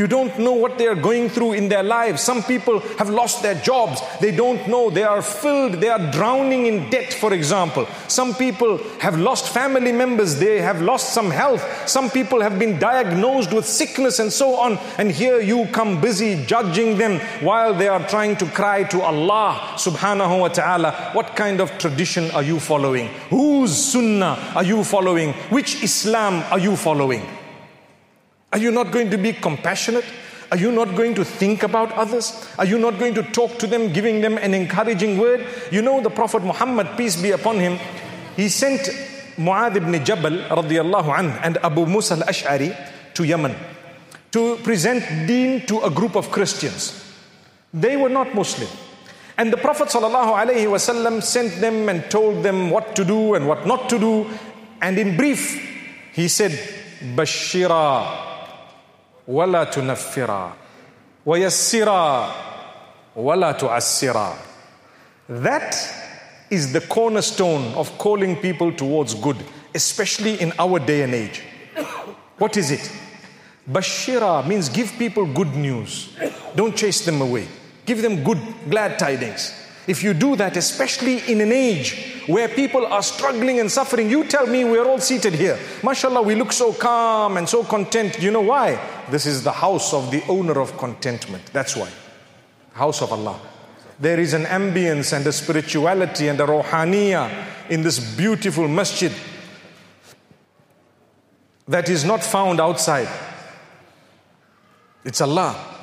You don't know what they are going through in their lives. Some people have lost their jobs. They don't know. They are filled, they are drowning in debt, for example. Some people have lost family members. They have lost some health. Some people have been diagnosed with sickness and so on. And here you come busy judging them while they are trying to cry to Allah subhanahu wa ta'ala. What kind of tradition are you following? Whose sunnah are you following? Which Islam are you following? Are you not going to be compassionate? Are you not going to think about others? Are you not going to talk to them, giving them an encouraging word? You know, the Prophet Muhammad, peace be upon him, he sent Mu'adh ibn Jabal radiallahu anh, and Abu Musa al-Ash'ari to Yemen to present deen to a group of Christians. They were not Muslim. And the Prophet ﷺ sent them and told them what to do and what not to do. And in brief, he said, Bashira ولا تنفرا ويسرا ولا تعسرا That is the cornerstone of calling people towards good, especially in our day and age. What is it? Bashira means give people good news. Don't chase them away. Give them good, glad tidings. If you do that, especially in an age where people are struggling and suffering, you tell me we're all seated here. MashaAllah, we look so calm and so content. You know why? This is the house of the owner of contentment. That's why. House of Allah. There is an ambience and a spirituality and a rohaniya in this beautiful masjid that is not found outside. It's Allah.